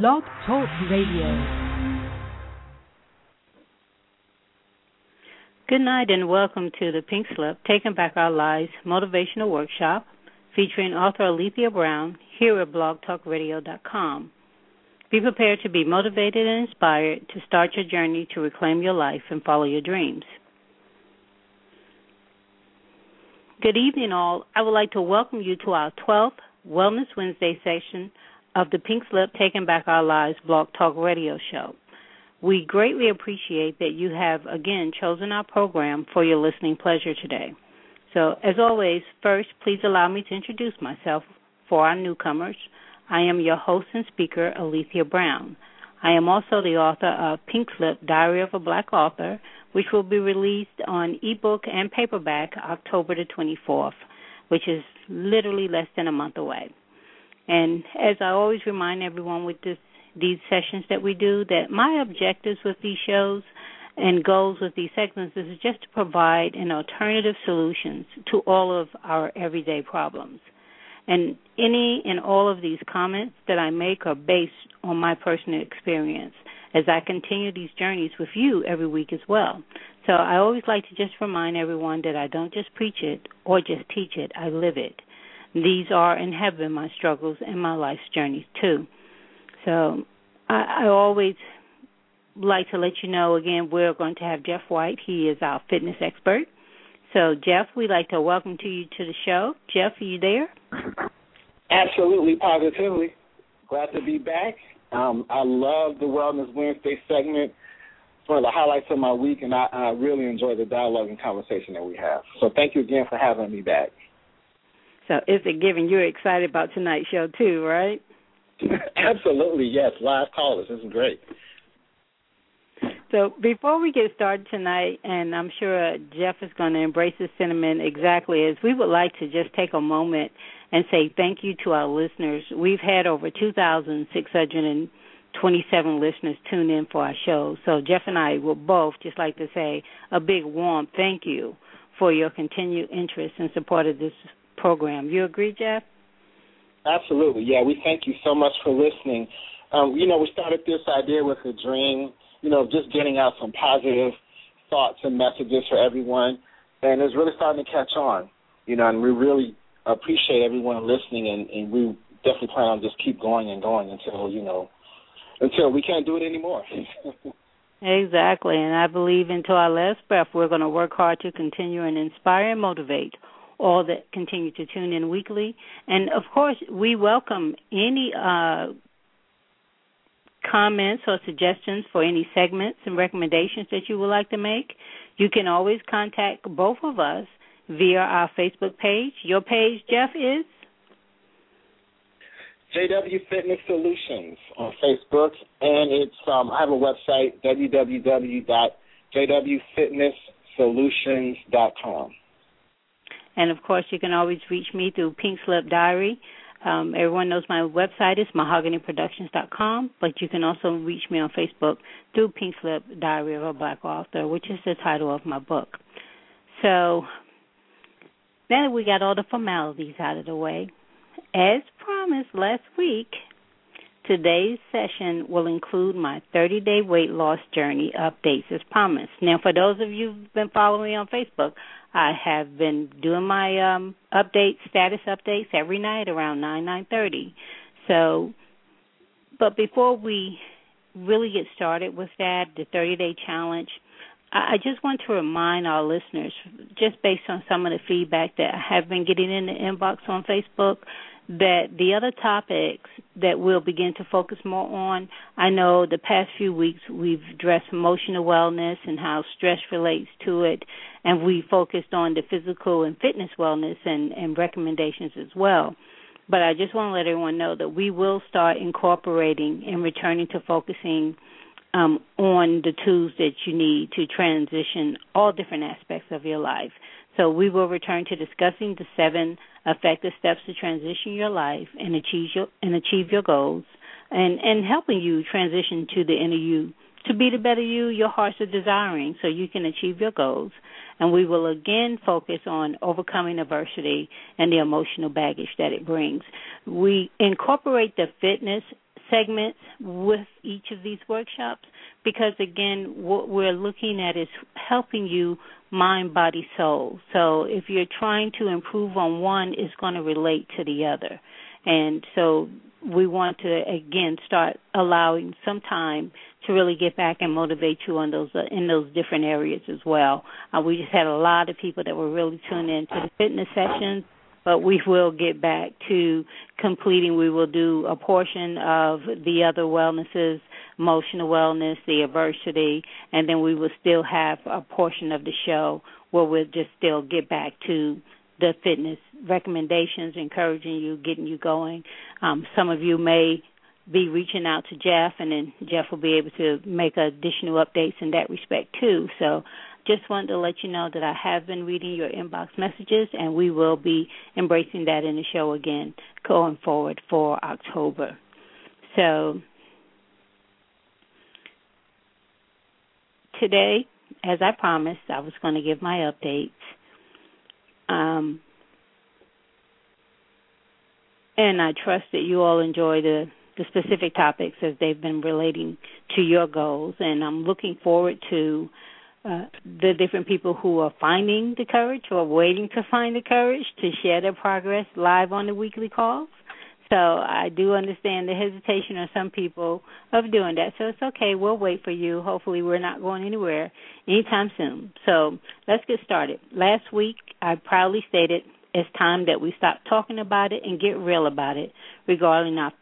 Blog Talk Radio. Good night and welcome to the Pink Slip Taking Back Our Lives Motivational Workshop featuring author Alethea Brown here at blogtalkradio.com. Be prepared to be motivated and inspired to start your journey to reclaim your life and follow your dreams. Good evening, all. I would like to welcome you to our 12th Wellness Wednesday session of the Pink Slip Taking Back Our Lives blog talk radio show. We greatly appreciate that you have again chosen our program for your listening pleasure today. So, as always, first, please allow me to introduce myself for our newcomers. I am your host and speaker, Alethea Brown. I am also the author of Pink Slip Diary of a Black Author, which will be released on ebook and paperback October the 24th, which is literally less than a month away. And as I always remind everyone with this these sessions that we do, that my objectives with these shows and goals with these segments is just to provide an alternative solutions to all of our everyday problems. And any and all of these comments that I make are based on my personal experience as I continue these journeys with you every week as well. So I always like to just remind everyone that I don't just preach it or just teach it, I live it. These are and have been my struggles and my life's journeys too. So I, I always like to let you know again we're going to have Jeff White. He is our fitness expert. So Jeff, we'd like to welcome to you to the show. Jeff, are you there? Absolutely, positively. Glad to be back. Um, I love the Wellness Wednesday segment. It's one of the highlights of my week, and I, I really enjoy the dialogue and conversation that we have. So thank you again for having me back. So it's a given. You're excited about tonight's show too, right? Absolutely, yes. Live callers. This is great. So before we get started tonight, and I'm sure Jeff is going to embrace this sentiment exactly as we would like to just take a moment and say thank you to our listeners. We've had over 2,627 listeners tune in for our show. So Jeff and I will both just like to say a big warm thank you for your continued interest and support of this program. You agree, Jeff? Absolutely. Yeah, we thank you so much for listening. Um, you know, we started this idea with a dream, you know, just getting out some positive thoughts and messages for everyone, and it's really starting to catch on. You know, and we really appreciate everyone listening, and, and we definitely plan on just keep going and going until you know, until we can't do it anymore. exactly, and I believe until our last breath, we're going to work hard to continue and inspire and motivate all that continue to tune in weekly. And of course, we welcome any uh, comments or suggestions for any segments and recommendations that you would like to make. You can always contact both of us via our Facebook page. Your page, Jeff, is? JW Fitness Solutions on Facebook, and it's um, I have a website www.jwfitnesssolutions.com. And of course, you can always reach me through Pink Slip Diary. Um, everyone knows my website is mahoganyproductions.com, but you can also reach me on Facebook through Pink Slip Diary of a Black Author, which is the title of my book. So now that we got all the formalities out of the way, as promised last week, today's session will include my 30 day weight loss journey updates as promised. Now, for those of you who've been following me on Facebook, I have been doing my um, updates, status updates every night around nine nine thirty. So, but before we really get started with that, the thirty day challenge, I just want to remind our listeners, just based on some of the feedback that I have been getting in the inbox on Facebook, that the other topics that we'll begin to focus more on, I know the past few weeks we've addressed emotional wellness and how stress relates to it, and we focused on the physical and fitness wellness and, and recommendations as well. But I just want to let everyone know that we will start incorporating and returning to focusing um, on the tools that you need to transition all different aspects of your life. So we will return to discussing the seven effective steps to transition your life and achieve your and achieve your goals, and and helping you transition to the inner you to be the better you your hearts are desiring, so you can achieve your goals. And we will again focus on overcoming adversity and the emotional baggage that it brings. We incorporate the fitness segments with each of these workshops because again what we're looking at is helping you mind body soul so if you're trying to improve on one it's going to relate to the other and so we want to again start allowing some time to really get back and motivate you on those uh, in those different areas as well. Uh, we just had a lot of people that were really tuned in to the fitness sessions, but we will get back to completing. We will do a portion of the other wellnesses, emotional wellness, the adversity, and then we will still have a portion of the show where we'll just still get back to the fitness recommendations, encouraging you, getting you going. Um, some of you may be reaching out to Jeff, and then Jeff will be able to make additional updates in that respect too. So, just wanted to let you know that I have been reading your inbox messages, and we will be embracing that in the show again going forward for October. So, today, as I promised, I was going to give my updates. Um, and I trust that you all enjoy the the specific topics as they've been relating to your goals. And I'm looking forward to uh, the different people who are finding the courage or waiting to find the courage to share their progress live on the weekly calls. So I do understand the hesitation of some people of doing that. So it's okay. We'll wait for you. Hopefully, we're not going anywhere anytime soon. So let's get started. Last week, I proudly stated it's time that we stop talking about it and get real about it regarding our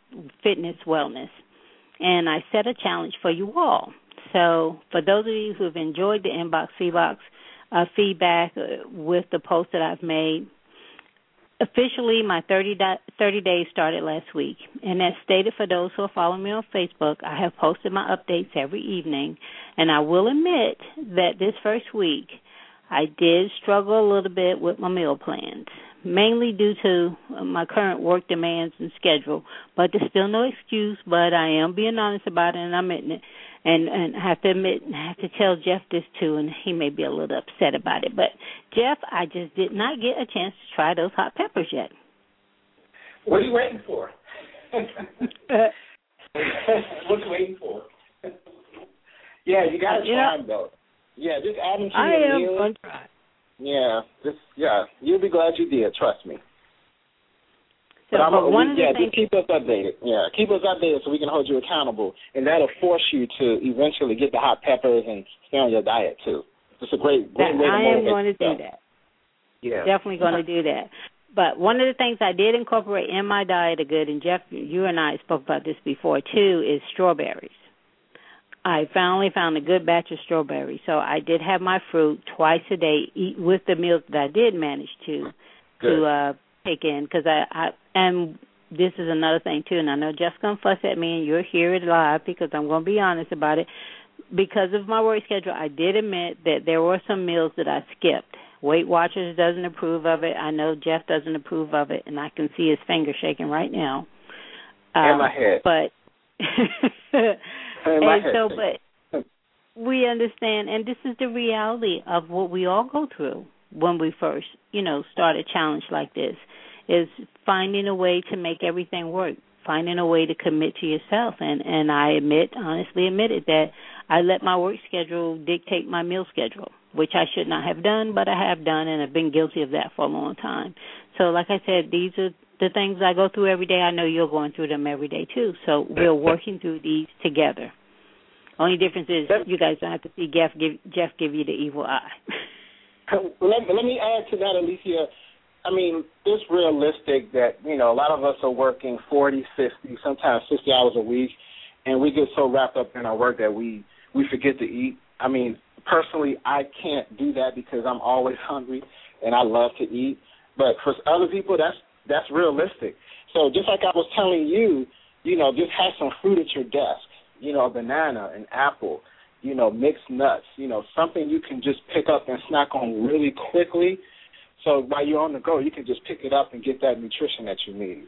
fitness wellness. And I set a challenge for you all. So, for those of you who have enjoyed the inbox feedbox uh, feedback uh, with the post that I've made, officially my 30, di- 30 days started last week. And as stated for those who are following me on Facebook, I have posted my updates every evening. And I will admit that this first week, I did struggle a little bit with my meal plans, mainly due to my current work demands and schedule. But there's still no excuse. But I am being honest about it, and I'm admitting it. And and I have to admit, I have to tell Jeff this too, and he may be a little upset about it. But Jeff, I just did not get a chance to try those hot peppers yet. What are you waiting for? What's waiting for? yeah, you got to try them though. Yeah, just add them to I your am meal. going to try. Yeah, just yeah, you'll be glad you did. Trust me. So, but, I'm, but one we, of yeah, things, just keep us updated. Yeah, keep us updated so we can hold you accountable, and that'll force you to eventually get the hot peppers and stay on your diet too. It's a great, great way to I am going to do that. Yeah, Definitely going to do that. But one of the things I did incorporate in my diet a good, and Jeff, you and I spoke about this before too, is strawberries. I finally found a good batch of strawberries, so I did have my fruit twice a day, eat with the meals that I did manage to Good. to uh take in because I, I and this is another thing too, and I know Jeff's gonna fuss at me, and you'll hear it live because I'm gonna be honest about it. Because of my work schedule, I did admit that there were some meals that I skipped. Weight Watchers doesn't approve of it. I know Jeff doesn't approve of it, and I can see his finger shaking right now. And Um, my head. But And and so, but we understand, and this is the reality of what we all go through when we first, you know, start a challenge like this, is finding a way to make everything work, finding a way to commit to yourself. And and I admit, honestly, admitted that I let my work schedule dictate my meal schedule, which I should not have done, but I have done, and I've been guilty of that for a long time. So, like I said, these are the things I go through every day. I know you're going through them every day too. So we're working through these together. Only difference is you guys don't have to see Jeff give Jeff give you the evil eye. let, let me add to that, Alicia. I mean, it's realistic that, you know, a lot of us are working 40, 50, sometimes 60 hours a week, and we get so wrapped up in our work that we, we forget to eat. I mean, personally, I can't do that because I'm always hungry and I love to eat. But for other people, that's that's realistic. So just like I was telling you, you know, just have some fruit at your desk. You know, a banana, an apple, you know, mixed nuts, you know, something you can just pick up and snack on really quickly. So while you're on the go, you can just pick it up and get that nutrition that you need.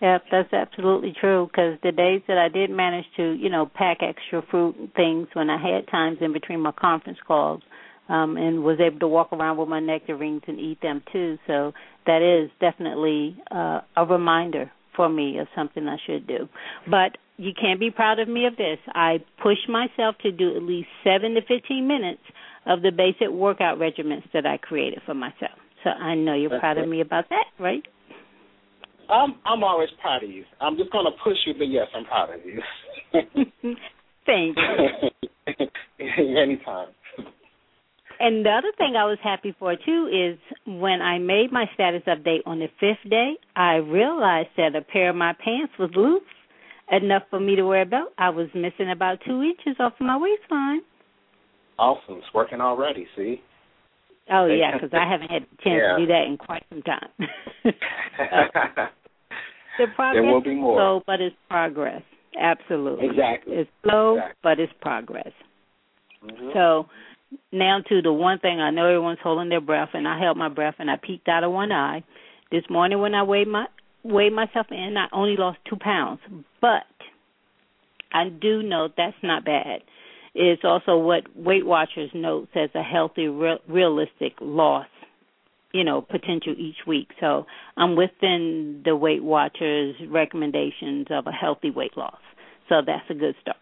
Yep, that's absolutely true. Because the days that I did manage to, you know, pack extra fruit and things when I had times in between my conference calls, um, and was able to walk around with my nectarines and eat them too. So that is definitely uh, a reminder for me of something I should do. But you can't be proud of me of this. I push myself to do at least seven to fifteen minutes of the basic workout regimens that I created for myself. So I know you're That's proud of me about that, right? I'm I'm always proud of you. I'm just gonna push you, but yes, I'm proud of you. Thank you. Anytime. And the other thing I was happy for too is when I made my status update on the fifth day, I realized that a pair of my pants was loose enough for me to wear a belt. I was missing about two inches off my waistline. Awesome. It's working already. See. Oh yeah, because I haven't had a chance Yeah. to do that in quite some time. Uh, the progress There will be is more. slow, but it's progress. Absolutely. Exactly. It's slow, Exactly. but it's progress. Mhm. So now to the one thing I know everyone's holding their breath, and I held my breath and I peeked out of one eye. This morning when I weighed my weighed myself in, I only lost two pounds, but I do know that's not bad. It's also what Weight Watchers notes as a healthy, real, realistic loss, you know, potential each week. So I'm within the Weight Watchers recommendations of a healthy weight loss. So that's a good start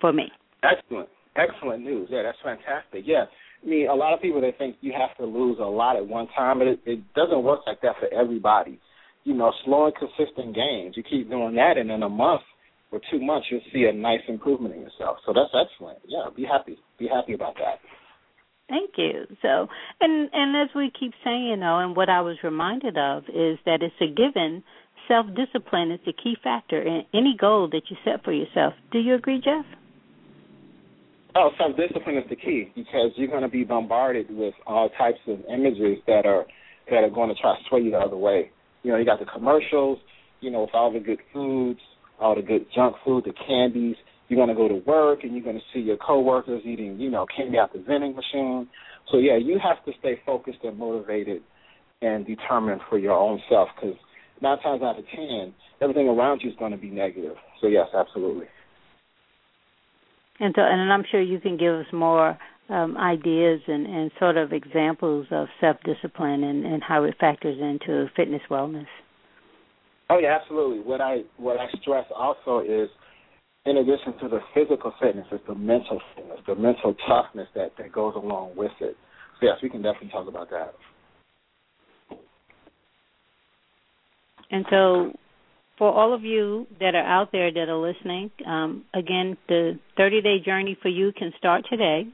for me. Excellent. Excellent news. Yeah, that's fantastic. Yeah. I mean, a lot of people they think you have to lose a lot at one time, but it, it doesn't work like that for everybody. You know, slow and consistent gains. You keep doing that, and in a month or two months, you'll see a nice improvement in yourself. So that's excellent. Yeah, be happy. Be happy about that. Thank you. So, and and as we keep saying, though, and what I was reminded of is that it's a given. Self discipline is the key factor in any goal that you set for yourself. Do you agree, Jeff? Oh, self discipline is the key because you're going to be bombarded with all types of images that are that are going to try to sway you the other way. You know, you got the commercials, you know, with all the good foods, all the good junk food, the candies. You're to go to work and you're to see your coworkers eating, you know, candy out the vending machine. So yeah, you have to stay focused and motivated and determined for your own self because nine times out of ten, everything around you is going to be negative. So yes, absolutely. And so, and I'm sure you can give us more um, ideas and, and sort of examples of self discipline and, and how it factors into fitness wellness. Oh yeah, absolutely. What I what I stress also is, in addition to the physical fitness, is the mental fitness, the mental toughness that that goes along with it. So yes, we can definitely talk about that. And so, for all of you that are out there that are listening, um, again, the 30 day journey for you can start today.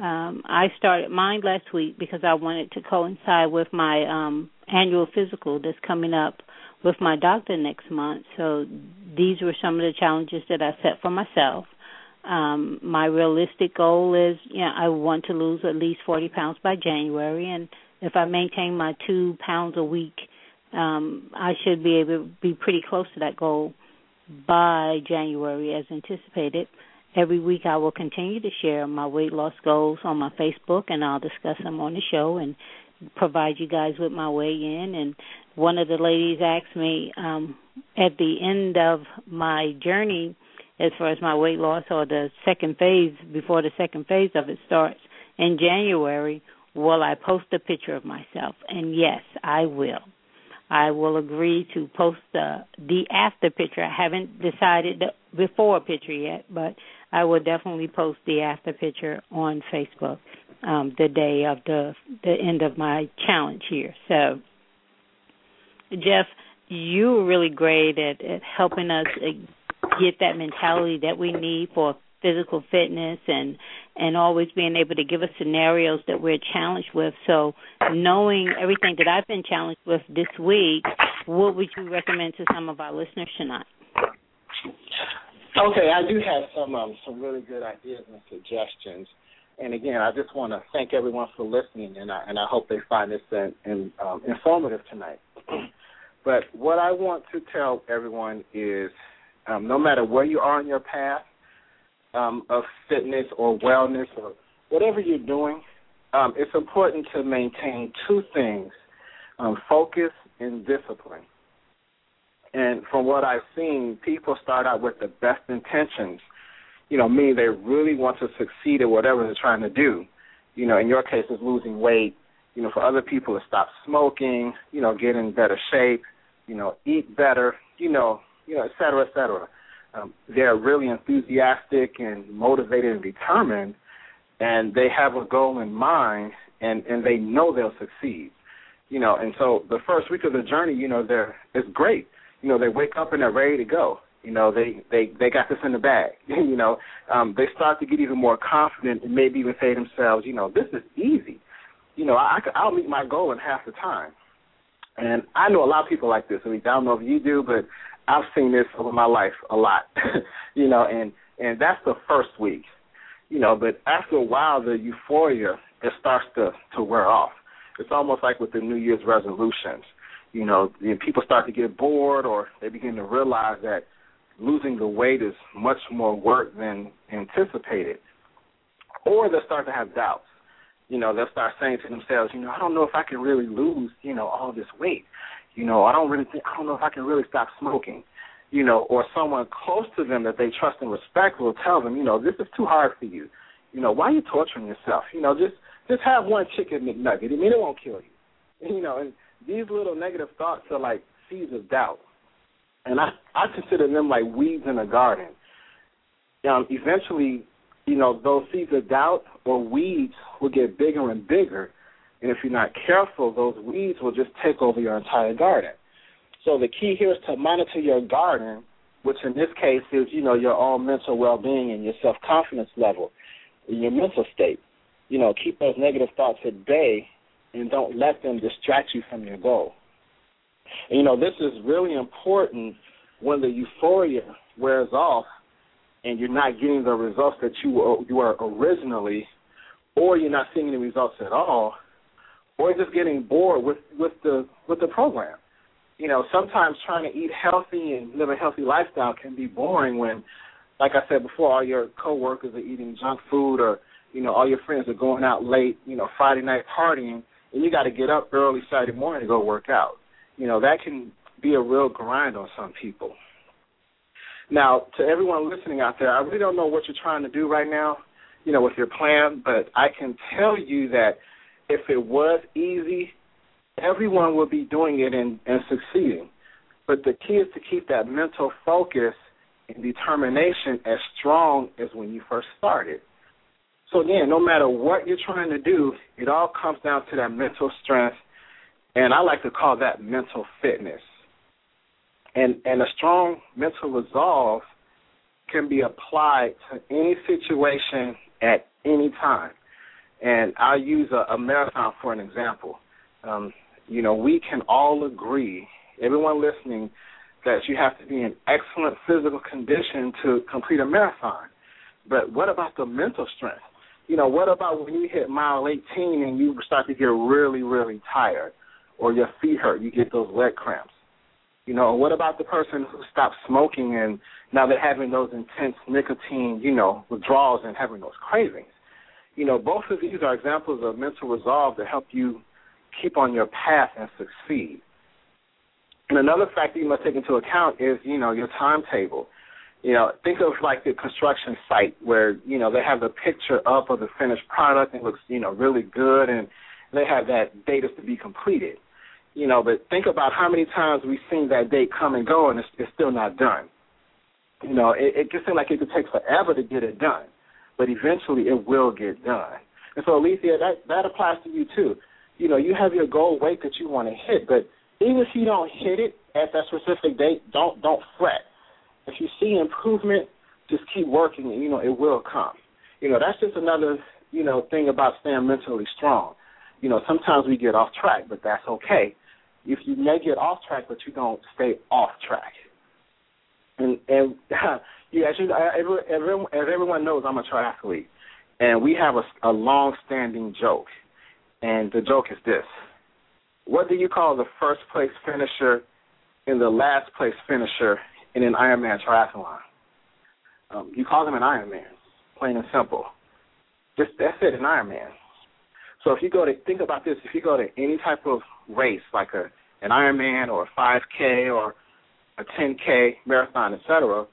Um, I started mine last week because I wanted to coincide with my um, annual physical that's coming up with my doctor next month. So these were some of the challenges that I set for myself. Um, my realistic goal is, you know, I want to lose at least 40 pounds by January, and if I maintain my two pounds a week um, I should be able to be pretty close to that goal by January as anticipated. Every week I will continue to share my weight loss goals on my Facebook and I'll discuss them on the show and provide you guys with my weigh in. And one of the ladies asked me um at the end of my journey as far as my weight loss or the second phase before the second phase of it starts in January will I post a picture of myself? And yes I will. I will agree to post the the after picture. I haven't decided the before picture yet, but I will definitely post the after picture on Facebook um, the day of the the end of my challenge here. So, Jeff, you were really great at, at helping us uh, get that mentality that we need for physical fitness and and always being able to give us scenarios that we're challenged with. So, knowing everything that I've been challenged with this week, what would you recommend to some of our listeners tonight? Okay, I do have some um, some really good ideas and suggestions. And again, I just want to thank everyone for listening, and I and I hope they find this in, in, um, informative tonight. but what I want to tell everyone is, um, no matter where you are in your path um, of fitness or wellness or whatever you're doing, um, it's important to maintain two things: um, focus and discipline. And from what I've seen, people start out with the best intentions. You know, meaning they really want to succeed at whatever they're trying to do. You know, in your case, it's losing weight. You know, for other people, it's stop smoking. You know, get in better shape. You know, eat better. you know, you know, et cetera, et cetera. Um, they're really enthusiastic and motivated and determined, and they have a goal in mind, and and they know they'll succeed. You know, and so the first week of the journey, you know, they're it's great. You know, they wake up and they're ready to go. You know, they they they got this in the bag. you know, um, they start to get even more confident and maybe even say to themselves, you know, this is easy. You know, I, I I'll meet my goal in half the time. And I know a lot of people like this. I mean, I don't know if you do, but I've seen this over my life a lot. you know, and and that's the first week. You know, but after a while, the euphoria it starts to to wear off. It's almost like with the New Year's resolutions. You know, people start to get bored, or they begin to realize that losing the weight is much more work than anticipated, or they start to have doubts you know, they'll start saying to themselves, you know, I don't know if I can really lose, you know, all this weight. You know, I don't really think I don't know if I can really stop smoking. You know, or someone close to them that they trust and respect will tell them, you know, this is too hard for you. You know, why are you torturing yourself? You know, just just have one chicken McNugget. I mean, it won't kill you. You know, and these little negative thoughts are like seeds of doubt, and I I consider them like weeds in a garden. Um, eventually, you know, those seeds of doubt or weeds will get bigger and bigger. And if you're not careful, those weeds will just take over your entire garden. So the key here is to monitor your garden, which in this case is, you know, your own mental well being and your self confidence level, and your mental state. You know, keep those negative thoughts at bay and don't let them distract you from your goal. And, you know, this is really important when the euphoria wears off and you're not getting the results that you were, you were originally, or you're not seeing any results at all, or just getting bored with with the with the program. You know, sometimes trying to eat healthy and live a healthy lifestyle can be boring when, like I said before, all your coworkers are eating junk food, or you know, all your friends are going out late, you know, Friday night partying, and you got to get up early Saturday morning to go work out. You know, that can be a real grind on some people. Now, to everyone listening out there, I really don't know what you're trying to do right now, you know, with your plan, but I can tell you that if it was easy, everyone would be doing it and, and succeeding. But the key is to keep that mental focus and determination as strong as when you first started. So again, no matter what you're trying to do, it all comes down to that mental strength, and I like to call that mental fitness and and a strong mental resolve can be applied to any situation at any time. And I'll use a, a marathon for an example. Um, you know, we can all agree, everyone listening, that you have to be in excellent physical condition to complete a marathon. But what about the mental strength? You know, what about when you hit mile 18 and you start to get really, really tired, or your feet hurt, you get those leg cramps? You know, what about the person who stopped smoking and now they're having those intense nicotine, you know, withdrawals and having those cravings? You know, both of these are examples of mental resolve to help you keep on your path and succeed. And another factor you must take into account is, you know, your timetable. You know, think of like the construction site where, you know, they have the picture up of the finished product and looks, you know, really good and they have that data to be completed you know, but think about how many times we've seen that date come and go and it's, it's still not done. You know, it, it can seem like it could take forever to get it done, but eventually it will get done. And so, Alicia, that that applies to you too. You know, you have your goal weight that you want to hit, but even if you don't hit it at that specific date, don't don't fret. If you see improvement, just keep working, and you know it will come. You know, that's just another you know thing about staying mentally strong. You know, sometimes we get off track, but that's okay if you may get off track, but you don't stay off track. And and you, everyone, as everyone knows, I'm a triathlete, and we have a, a long-standing joke, and the joke is this: What do you call the first place finisher and the last place finisher in an Ironman triathlon? Um, you call them an Ironman, plain and simple. Just that's it, an Ironman. So if you go to think about this, if you go to any type of race like a an Ironman or a 5K or a 10K marathon, etc.,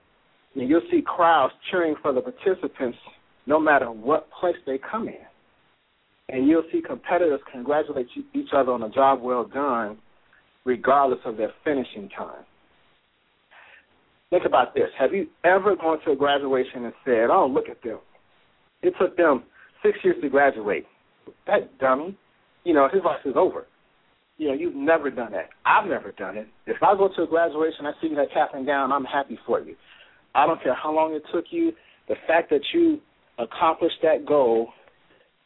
and you'll see crowds cheering for the participants no matter what place they come in. And you'll see competitors congratulate each other on a job well done, regardless of their finishing time. Think about this. Have you ever gone to a graduation and said, "Oh, look at them. It took them six years to graduate. That dummy. You know, his life is over." You know, you've never done that. I've never done it. If I go to a graduation, I see that cap and gown, I'm happy for you. I don't care how long it took you. The fact that you accomplished that goal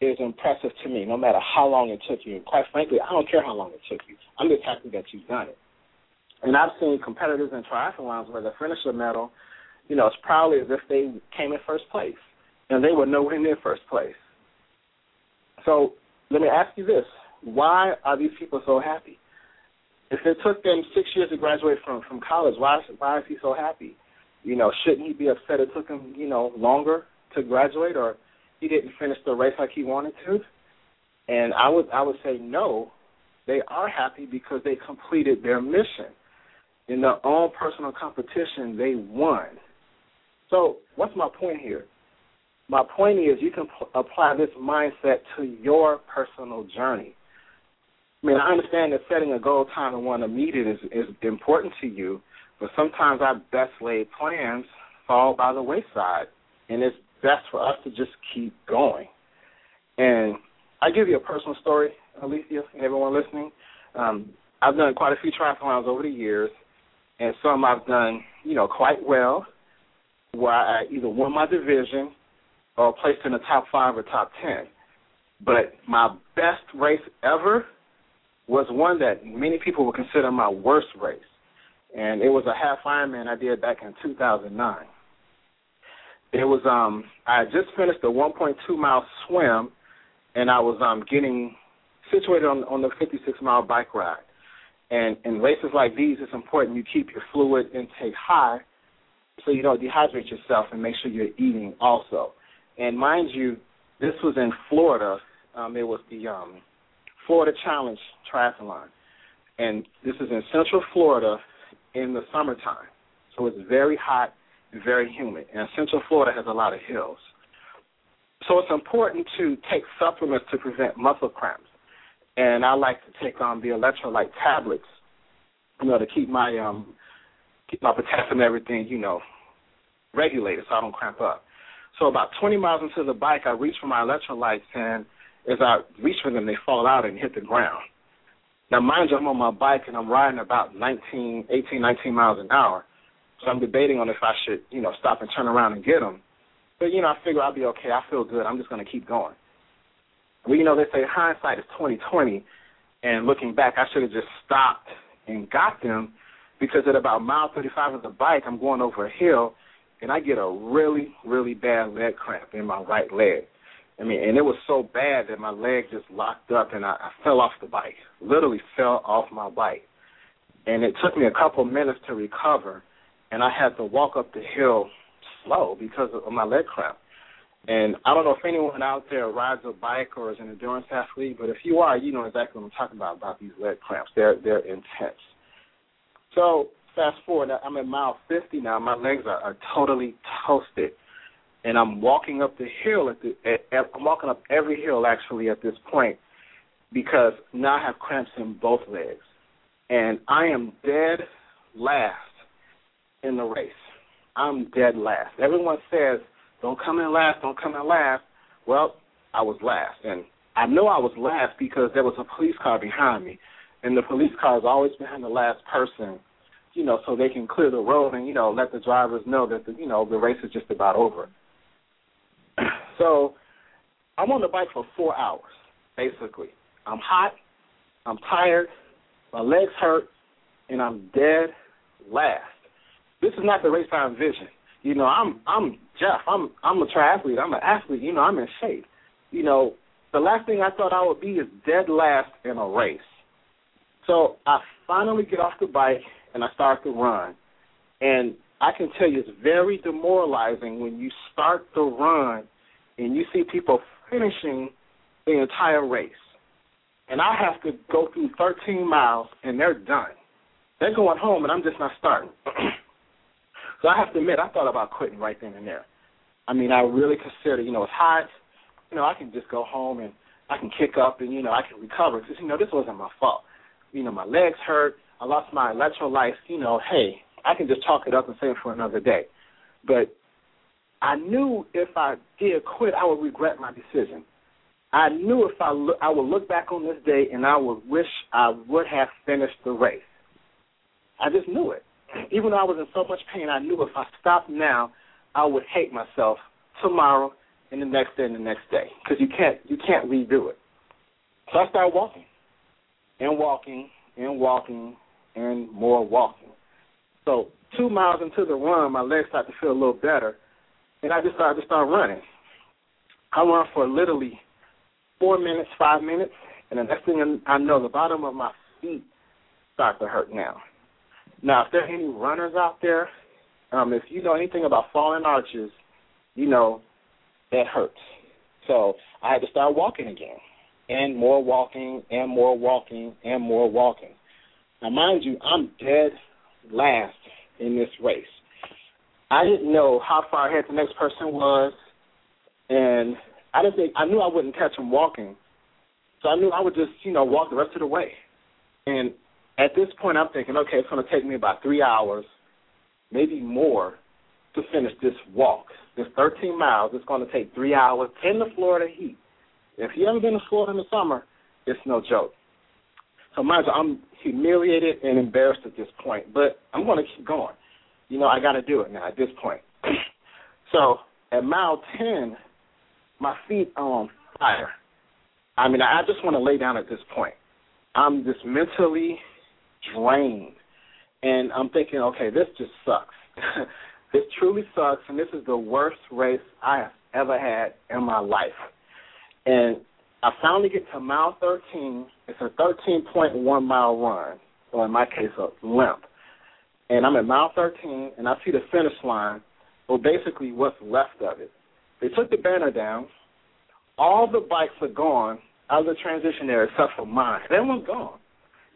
is impressive to me, no matter how long it took you. And quite frankly, I don't care how long it took you. I'm just happy that you've done it. And I've seen competitors in triathlons where they finish a medal, you know, it's probably as if they came in first place, and they were nowhere near first place. So let me ask you this: Why are these people so happy? If it took them six years to graduate from from college, why why is he so happy? You know, shouldn't he be upset it took him you know longer to graduate, or he didn't finish the race like he wanted to? And I would I would say no. They are happy because they completed their mission in their own personal competition, they won. So, what's my point here? My point is you can p- apply this mindset to your personal journey. I mean, I understand that setting a goal time and want to meet it is, is important to you, but sometimes our best laid plans fall by the wayside, and it's best for us to just keep going. And I give you a personal story, Alicia, and everyone listening. Um, I've done quite a few triathlons over the years, and some I've done, you know, quite well, where I either won my division or placed in the top five or top ten. But my best race ever was one that many people would consider my worst race, and it was a half Ironman I did back in 2009. It was um I had just finished a 1.2 mile swim, and I was um getting situated on on the 56 mile bike ride and in races like these, it's important you keep your fluid intake high so you don't dehydrate yourself and make sure you're eating also. And mind you, this was in Florida. Um, it was the um, Florida Challenge Triathlon. And this is in Central Florida in the summertime. So it's very hot and very humid. And Central Florida has a lot of hills. So it's important to take supplements to prevent muscle cramps and I like to take um the electrolyte tablets, you know, to keep my um keep my potassium and everything, you know, regulated so I don't cramp up. So about 20 miles into the bike, I reach for my electrolytes, and as I reach for them, they fall out and hit the ground. Now, mind you, I'm on my bike and I'm riding about 19, 18, 19 miles an hour. So I'm debating on if I should, you know, stop and turn around and get them. But you know, I figure I'll be okay. I feel good. I'm just going to keep going. Well, you know, they say hindsight is twenty twenty, and looking back, I should have just stopped and got them because at about mile thirty five of the bike, I'm going over a hill, and I get a really, really bad leg cramp in my right leg. I mean, and it was so bad that my leg just locked up, and I, I fell off the bike. Literally fell off my bike, and it took me a couple minutes to recover, and I had to walk up the hill slow because of my leg cramp. And I don't know if anyone out there rides a bike or is an endurance athlete, but if you are, you know exactly what I'm talking about about these leg cramps. They're they're intense. So fast forward, I'm at mile 50 now. My legs are, are totally toasted, and I'm walking up the hill. At the at, at, I'm walking up every hill actually at this point because now I have cramps in both legs, and I am dead last in the race. I'm dead last. Everyone says don't come in last, don't come in last. Well, I was last. And I know I was last because there was a police car behind me. And the police car is always behind the last person, you know, so they can clear the road and, you know, let the drivers know that, the, you know, the race is just about over. so I'm on the bike for four hours, basically. I'm hot, I'm tired, my legs hurt, and I'm dead last. This is not the race I envisioned. You know, I'm I'm Jeff. I'm I'm a triathlete. I'm an athlete. You know, I'm in shape. You know, the last thing I thought I would be is dead last in a race. So I finally get off the bike and I start to run. And I can tell you it's very demoralizing when you start the run and you see people finishing the entire race. And I have to go through 13 miles and they're done. They're going home and I'm just not starting. So I have to admit, I thought about quitting right then and there. I mean, I really considered, you know, it's hot. You know, I can just go home and I can kick up and you know I can recover because you know this wasn't my fault. You know, my legs hurt. I lost my electrolytes. You know, hey, I can just chalk it up and save it for another day. But I knew if I did quit, I would regret my decision. I knew if I look, I would look back on this day and I would wish I would have finished the race. I just knew it. Even though I was in so much pain, I knew if I stopped now, I would hate myself tomorrow and the next day and the next day because you can't you can't redo it. So I started walking and walking and walking and more walking. So two miles into the run, my legs started to feel a little better, and I just started to start running. I run for literally four minutes, five minutes, and the next thing I know, the bottom of my feet start to hurt now. Now, if there are any runners out there, um, if you know anything about falling arches, you know that hurts. So I had to start walking again, and more walking, and more walking, and more walking. Now, mind you, I'm dead last in this race. I didn't know how far ahead the next person was, and I didn't think I knew I wouldn't catch him walking, so I knew I would just you know walk the rest of the way. And at this point, I'm thinking, okay, it's going to take me about three hours, maybe more, to finish this walk. This 13 miles, it's going to take three hours in the Florida heat. If you ever been to Florida in the summer, it's no joke. So mind you, I'm humiliated and embarrassed at this point, but I'm going to keep going. You know, I got to do it now at this point. so at mile 10, my feet are on fire. I mean, I just want to lay down at this point. I'm just mentally drained, and I'm thinking, okay, this just sucks. this truly sucks, and this is the worst race I have ever had in my life. And I finally get to mile 13. It's a 13.1 mile run, or in my case, a limp. And I'm at mile 13, and I see the finish line, or basically what's left of it. They took the banner down. All the bikes are gone out of the transition area except for mine. Everyone's gone.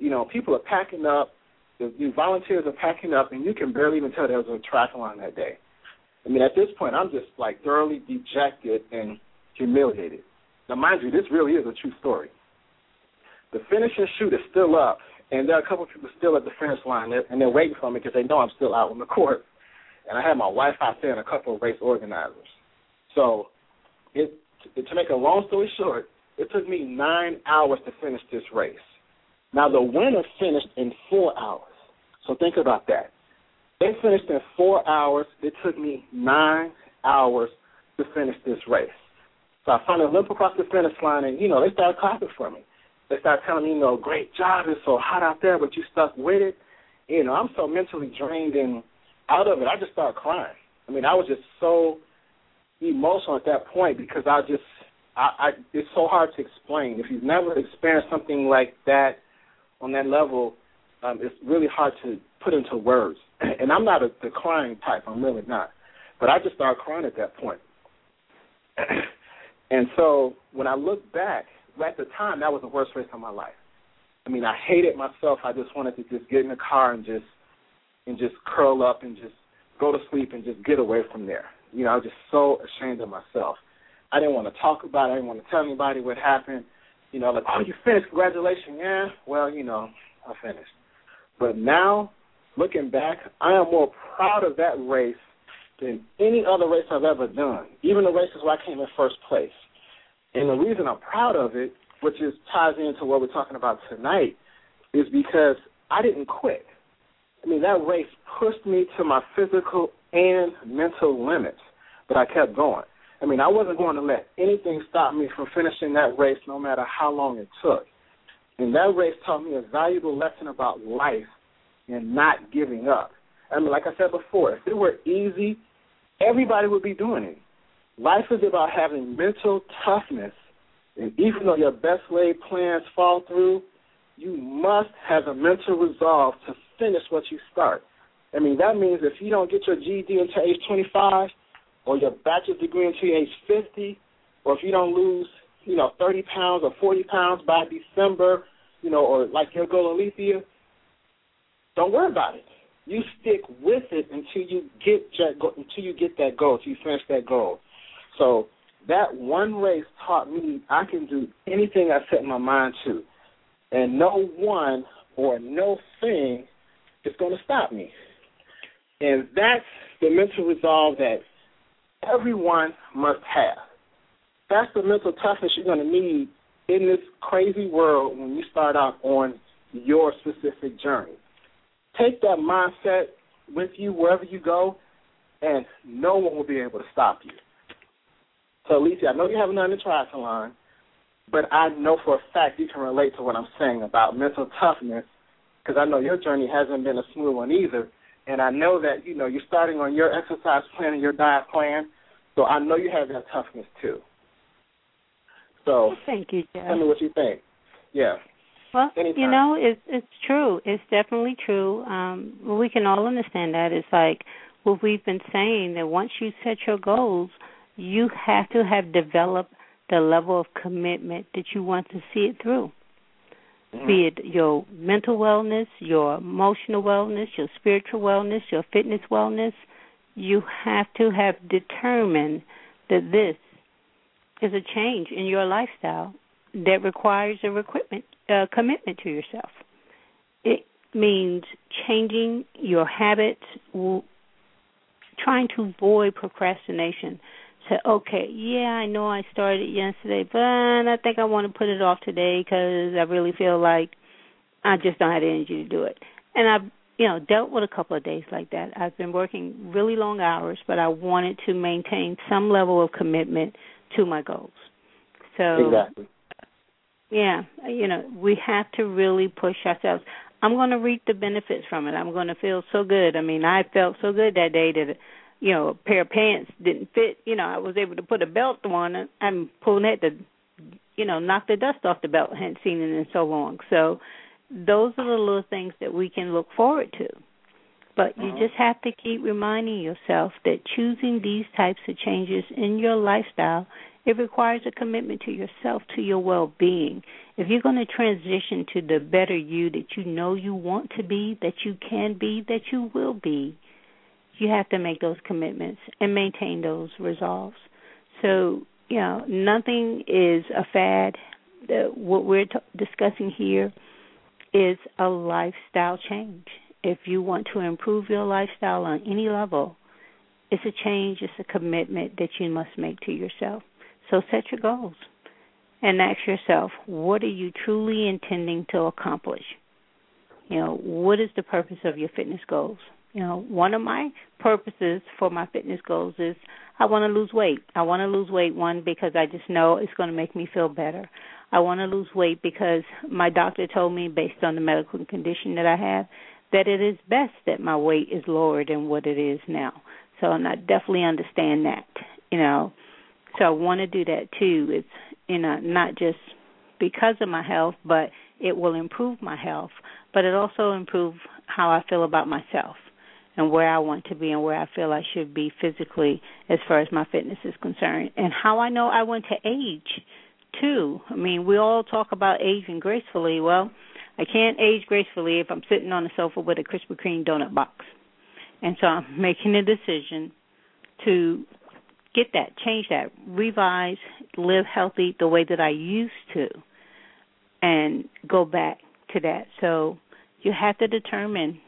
You know, people are packing up. The, the volunteers are packing up, and you can barely even tell there was a triathlon that day. I mean, at this point, I'm just like thoroughly dejected and humiliated. Now, mind you, this really is a true story. The finish and shoot is still up, and there are a couple of people still at the finish line, and they're waiting for me because they know I'm still out on the court. And I had my wife out there and a couple of race organizers. So, it, to make a long story short, it took me nine hours to finish this race. Now, the winner finished in four hours. So think about that. They finished in four hours. It took me nine hours to finish this race. So I finally limp across the finish line, and you know they started clapping for me. They started telling me, you know, great job. It's so hot out there, but you stuck with it. You know, I'm so mentally drained and out of it. I just started crying. I mean, I was just so emotional at that point because I just, I, I it's so hard to explain. If you've never experienced something like that on that level, um, it's really hard to put into words. And I'm not a, the crying type. I'm really not. But I just started crying at that point. And so when I look back, at the time, that was the worst race of my life. I mean, I hated myself. I just wanted to just get in the car and just and just curl up and just go to sleep and just get away from there. You know, I was just so ashamed of myself. I didn't want to talk about it. I didn't want to tell anybody what happened. You know, like, oh, you finished. Congratulations. Yeah, well, you know, I finished. But now, looking back, I am more proud of that race than any other race I've ever done, even the races where I came in first place. And the reason I'm proud of it, which is ties into what we're talking about tonight, is because I didn't quit. I mean, that race pushed me to my physical and mental limits, but I kept going. I mean, I wasn't going to let anything stop me from finishing that race, no matter how long it took. And that race taught me a valuable lesson about life and not giving up. I mean, like I said before, if it were easy, everybody would be doing it. Life is about having mental toughness, and even though your best laid plans fall through, you must have a mental resolve to finish what you start. I mean, that means if you don't get your GED until age 25, or your bachelor's degree until age 50, or if you don't lose, you know, 30 pounds or 40 pounds by December, you know, or like your goal, Alethea, don't worry about it. You stick with it until you get until you get that goal, until you finish that goal. So that one race taught me I can do anything I set my mind to, and no one or no thing is going to stop me. And that's the mental resolve that everyone must have. That's the mental toughness you're going to need in this crazy world when you start out on your specific journey. Take that mindset with you wherever you go, and no one will be able to stop you. So, Alicia, I know you haven't done the triathlon, but I know for a fact you can relate to what I'm saying about mental toughness because I know your journey hasn't been a smooth one either. And I know that, you know, you're starting on your exercise plan and your diet plan, so I know you have that toughness too. So thank you, Jeff. Tell me what you think. Yeah. Well, Anytime. you know, it's it's true. It's definitely true. Um, we can all understand that. It's like what we've been saying that once you set your goals, you have to have developed the level of commitment that you want to see it through. Mm-hmm. Be it your mental wellness, your emotional wellness, your spiritual wellness, your fitness wellness, you have to have determined that this is a change in your lifestyle that requires a equipment, uh, commitment to yourself. It means changing your habits, trying to avoid procrastination. Say, okay, yeah, I know I started yesterday, but I think I want to put it off today because I really feel like I just don't have the energy to do it. And I've, you know, dealt with a couple of days like that. I've been working really long hours, but I wanted to maintain some level of commitment to my goals. So exactly. Yeah, you know, we have to really push ourselves. I'm going to reap the benefits from it. I'm going to feel so good. I mean, I felt so good that day that you know, a pair of pants didn't fit, you know, I was able to put a belt on and I'm pulling it to you know, knock the dust off the belt. Hadn't seen it in so long. So those are the little things that we can look forward to. But you uh-huh. just have to keep reminding yourself that choosing these types of changes in your lifestyle it requires a commitment to yourself, to your well being. If you're going to transition to the better you that you know you want to be, that you can be, that you will be, you have to make those commitments and maintain those resolves. So, you know, nothing is a fad. The, what we're t- discussing here is a lifestyle change. If you want to improve your lifestyle on any level, it's a change, it's a commitment that you must make to yourself. So set your goals and ask yourself, what are you truly intending to accomplish? You know, what is the purpose of your fitness goals? You know, one of my purposes for my fitness goals is I want to lose weight. I want to lose weight one because I just know it's going to make me feel better. I want to lose weight because my doctor told me based on the medical condition that I have that it is best that my weight is lower than what it is now. So and I definitely understand that, you know. So I want to do that too. It's you know not just because of my health, but it will improve my health, but it also improve how I feel about myself and where I want to be and where I feel I should be physically as far as my fitness is concerned and how I know I want to age too. I mean, we all talk about aging gracefully. Well, I can't age gracefully if I'm sitting on the sofa with a Krispy Kreme donut box. And so I'm making a decision to get that, change that, revise, live healthy the way that I used to, and go back to that. So you have to determine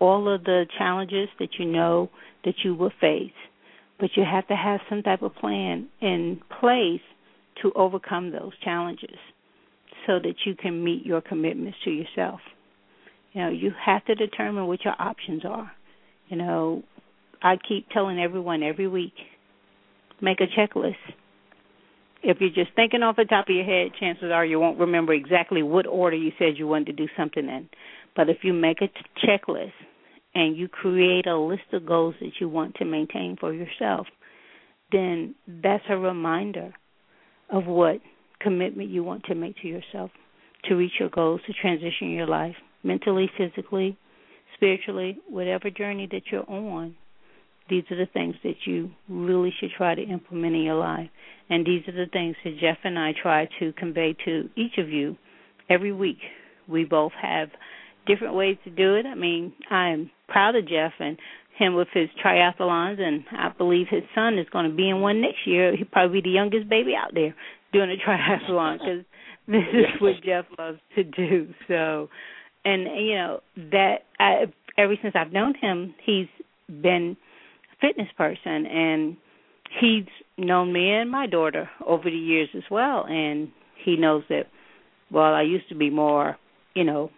all of the challenges that you know that you will face, but you have to have some type of plan in place to overcome those challenges so that you can meet your commitments to yourself. You know, you have to determine what your options are. You know, I keep telling everyone every week make a checklist. If you're just thinking off the top of your head, chances are you won't remember exactly what order you said you wanted to do something in. But if you make a t- checklist and you create a list of goals that you want to maintain for yourself, then that's a reminder of what commitment you want to make to yourself to reach your goals, to transition your life mentally, physically, spiritually, whatever journey that you're on these are the things that you really should try to implement in your life. And these are the things that Jeff and I try to convey to each of you every week. We both have different ways to do it. I mean, I'm proud of Jeff and him with his triathlons, and I believe his son is going to be in one next year. He'll probably be the youngest baby out there doing a triathlon because this is what Jeff loves to do. So, and you know that I, ever since I've known him, he's been a fitness person and he's known me and my daughter over the years as well and he knows that well I used to be more, you know,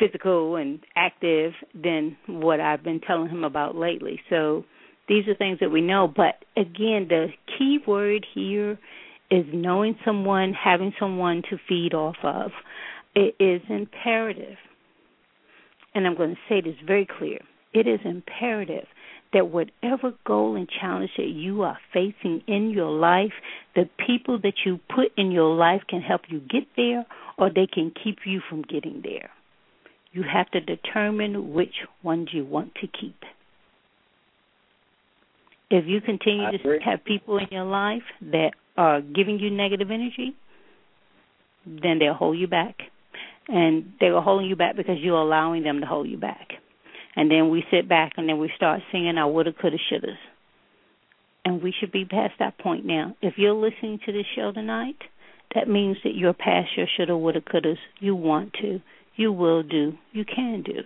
physical and active than what I've been telling him about lately. So these are things that we know, but again, the key word here is knowing someone, having someone to feed off of. It is imperative. And I'm going to say this very clear. It is imperative that whatever goal and challenge that you are facing in your life, the people that you put in your life can help you get there or they can keep you from getting there. You have to determine which ones you want to keep. If you continue to have people in your life that are giving you negative energy, then they'll hold you back. And they are holding you back because you're allowing them to hold you back. And then we sit back and then we start singing our woulda, coulda, shouldas. And we should be past that point now. If you're listening to this show tonight, that means that you're past your shoulda, woulda, couldas. You want to, you will do, you can do.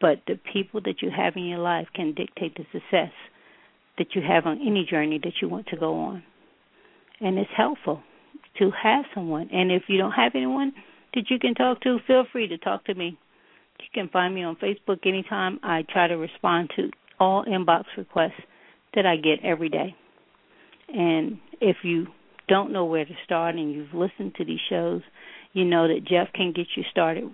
But the people that you have in your life can dictate the success that you have on any journey that you want to go on. And it's helpful to have someone. And if you don't have anyone that you can talk to, feel free to talk to me. You can find me on Facebook anytime. I try to respond to all inbox requests that I get every day. And if you don't know where to start and you've listened to these shows, you know that Jeff can get you started,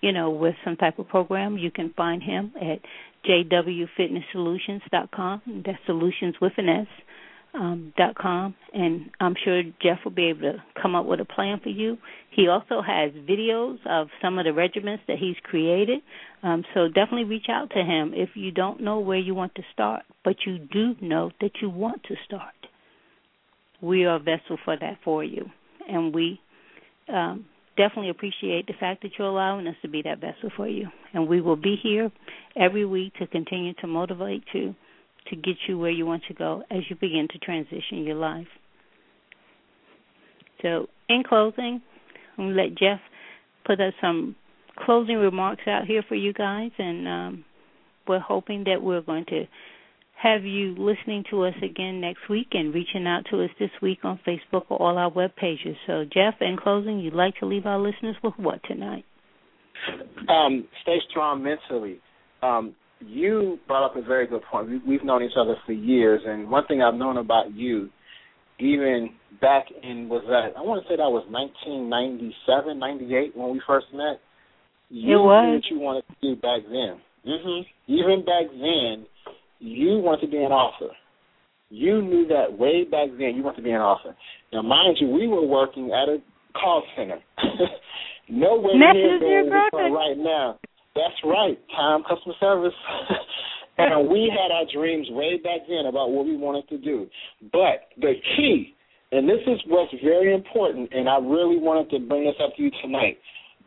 you know, with some type of program. You can find him at jwfitnesssolutions.com. That's solutions with an S. Um, dot com, and I'm sure Jeff will be able to come up with a plan for you. He also has videos of some of the regiments that he's created, um, so definitely reach out to him if you don't know where you want to start, but you do know that you want to start. We are a vessel for that for you, and we um, definitely appreciate the fact that you're allowing us to be that vessel for you. And we will be here every week to continue to motivate you to get you where you want to go as you begin to transition your life. So, in closing, I'm going to let Jeff put us some closing remarks out here for you guys, and um, we're hoping that we're going to have you listening to us again next week and reaching out to us this week on Facebook or all our web pages. So, Jeff, in closing, you'd like to leave our listeners with what tonight? Um, stay strong mentally. Um, you brought up a very good point. We've known each other for years, and one thing I've known about you, even back in was that I want to say that was 1997, 98 when we first met. You it was. knew what you wanted to do back then. hmm Even back then, you wanted to be an author. You knew that way back then. You wanted to be an author. Now, mind you, we were working at a call center. Nowhere near where we are right now. That's right, time customer service. and we had our dreams way back then about what we wanted to do. But the key, and this is what's very important, and I really wanted to bring this up to you tonight.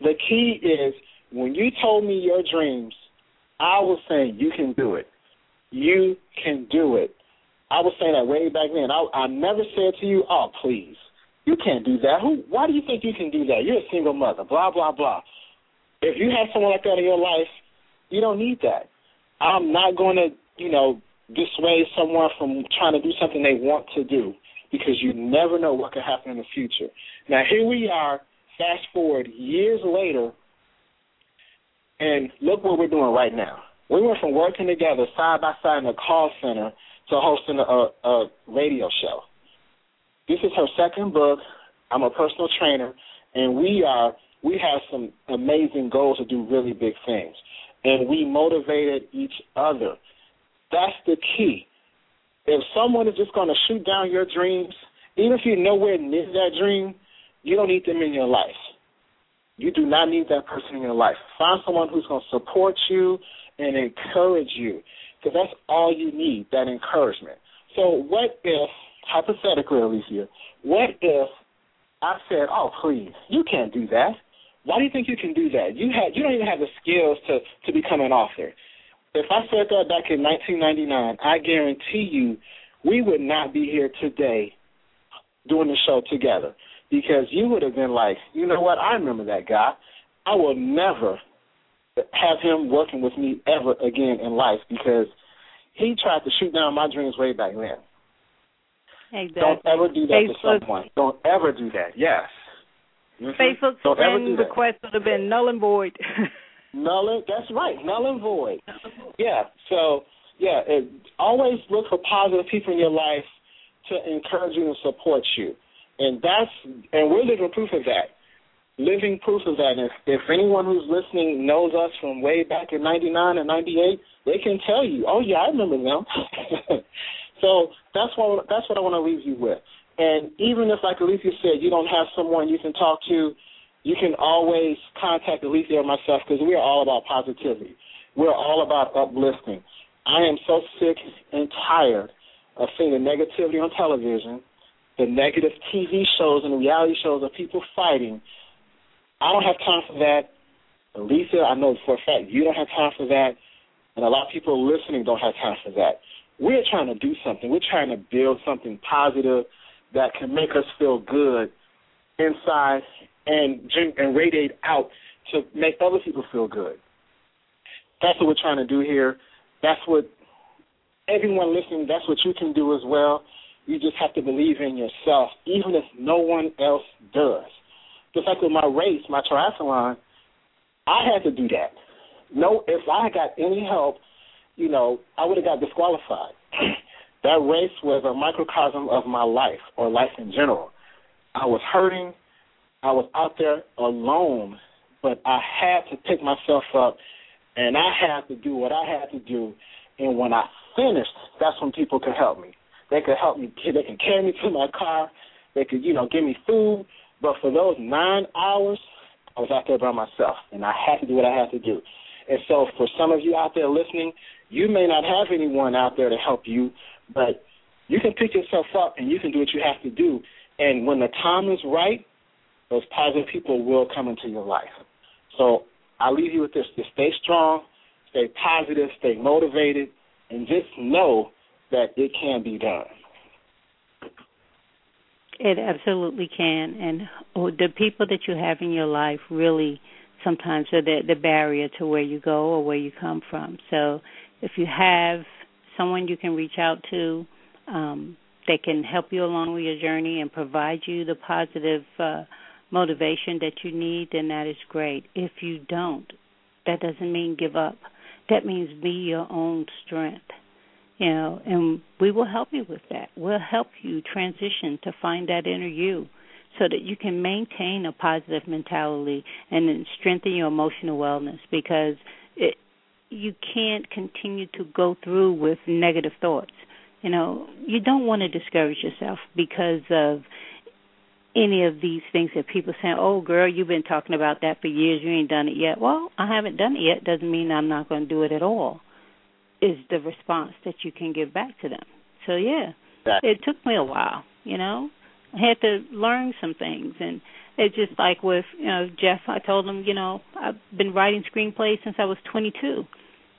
The key is when you told me your dreams, I was saying you can do it. You can do it. I was saying that way back then. I, I never said to you, "Oh, please, you can't do that." Who? Why do you think you can do that? You're a single mother. Blah blah blah. If you have someone like that in your life, you don't need that. I'm not going to, you know, dissuade someone from trying to do something they want to do because you never know what could happen in the future. Now here we are, fast forward years later, and look what we're doing right now. We went from working together side by side in a call center to hosting a, a radio show. This is her second book. I'm a personal trainer, and we are we have some amazing goals to do really big things. And we motivated each other. That's the key. If someone is just going to shoot down your dreams, even if you're nowhere near that dream, you don't need them in your life. You do not need that person in your life. Find someone who's going to support you and encourage you, because that's all you need, that encouragement. So what if, hypothetically, Alicia, what if I said, oh, please, you can't do that. Why do you think you can do that? You have you don't even have the skills to to become an author. If I said that back in 1999, I guarantee you we would not be here today doing the show together because you would have been like, you know what? I remember that guy. I will never have him working with me ever again in life because he tried to shoot down my dreams way back then. Exactly. Don't ever do that Facebook. to someone. Don't ever do that. Yes. Mhm. Facebook's Don't friend do request would have been null and void. Null and that's right, null and void. Yeah. So yeah, it, always look for positive people in your life to encourage you and support you, and that's and we're living proof of that. Living proof of that. If, if anyone who's listening knows us from way back in '99 and '98, they can tell you, "Oh yeah, I remember them." so that's what that's what I want to leave you with. And even if, like Alicia said, you don't have someone you can talk to, you can always contact Alicia or myself because we're all about positivity. We're all about uplifting. I am so sick and tired of seeing the negativity on television, the negative TV shows and reality shows of people fighting. I don't have time for that. Lisa, I know for a fact you don't have time for that, and a lot of people listening don't have time for that. We're trying to do something. We're trying to build something positive that can make us feel good inside and and radiate out to make other people feel good. That's what we're trying to do here. That's what everyone listening. That's what you can do as well. You just have to believe in yourself, even if no one else does. Just like with my race, my triathlon, I had to do that. No, if I got any help, you know, I would have got disqualified. that race was a microcosm of my life or life in general. I was hurting. I was out there alone, but I had to pick myself up and I had to do what I had to do. And when I finished, that's when people could help me. They could help me. They can carry me to my car. They could, you know, give me food. But for those nine hours, I was out there by myself, and I had to do what I had to do. And so, for some of you out there listening, you may not have anyone out there to help you, but you can pick yourself up and you can do what you have to do. And when the time is right, those positive people will come into your life. So I leave you with this: just stay strong, stay positive, stay motivated, and just know that it can be done. It absolutely can, and the people that you have in your life really sometimes are the the barrier to where you go or where you come from. So if you have someone you can reach out to um, can help you along with your journey and provide you the positive uh, motivation that you need, then that is great. If you don't, that doesn't mean give up. That means be your own strength you know, and we will help you with that. We'll help you transition to find that inner you so that you can maintain a positive mentality and then strengthen your emotional wellness because it, you can't continue to go through with negative thoughts. You know, you don't want to discourage yourself because of any of these things that people say, "Oh, girl, you've been talking about that for years. You ain't done it yet." Well, I haven't done it yet. Doesn't mean I'm not going to do it at all is the response that you can give back to them. So yeah, Right. it took me a while. You know, I had to learn some things, and it's just like with you know Jeff. I told him, you know, I've been writing screenplays since I was 22.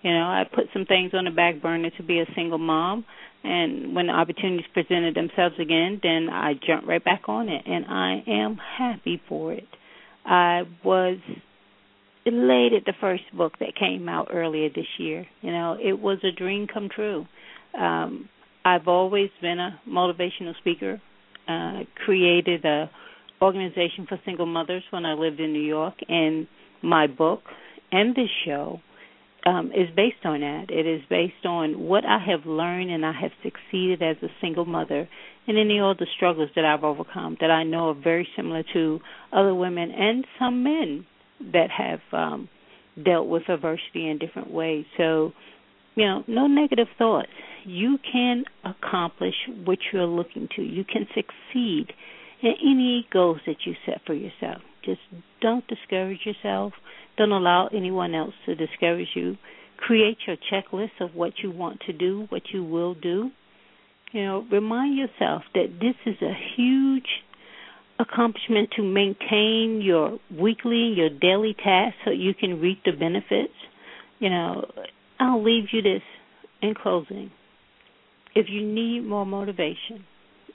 You know, I put some things on the back burner to be a single mom, and when the opportunities presented themselves again, then I jumped right back on it, and I am happy for it. I was elated the first book that came out earlier this year. You know, it was a dream come true. Um, I've always been a motivational speaker. Uh, created a organization for single mothers when I lived in New York, and my book and this show um, is based on that. It is based on what I have learned and I have succeeded as a single mother, and any of the struggles that I've overcome that I know are very similar to other women and some men that have um, dealt with adversity in different ways. So, you know, no negative thoughts. You can accomplish what you're looking to. You can succeed in any goals that you set for yourself. Just don't discourage yourself. Don't allow anyone else to discourage you. Create your checklist of what you want to do, what you will do. You know, remind yourself that this is a huge accomplishment to maintain your weekly, your daily tasks so you can reap the benefits. You know, I'll leave you this in closing. If you need more motivation,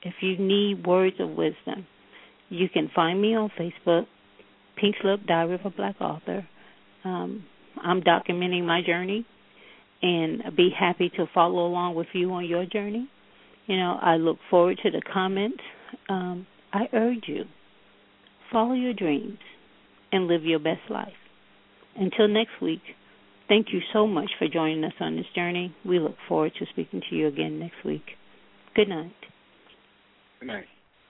if you need words of wisdom, you can find me on Facebook, Pink Slip Diary of a Black Author. Um, I'm documenting my journey and be happy to follow along with you on your journey. You know, I look forward to the comments. Um, I urge you, follow your dreams and live your best life. Until next week, thank you so much for joining us on this journey. We look forward to speaking to you again next week. Good night. Good night.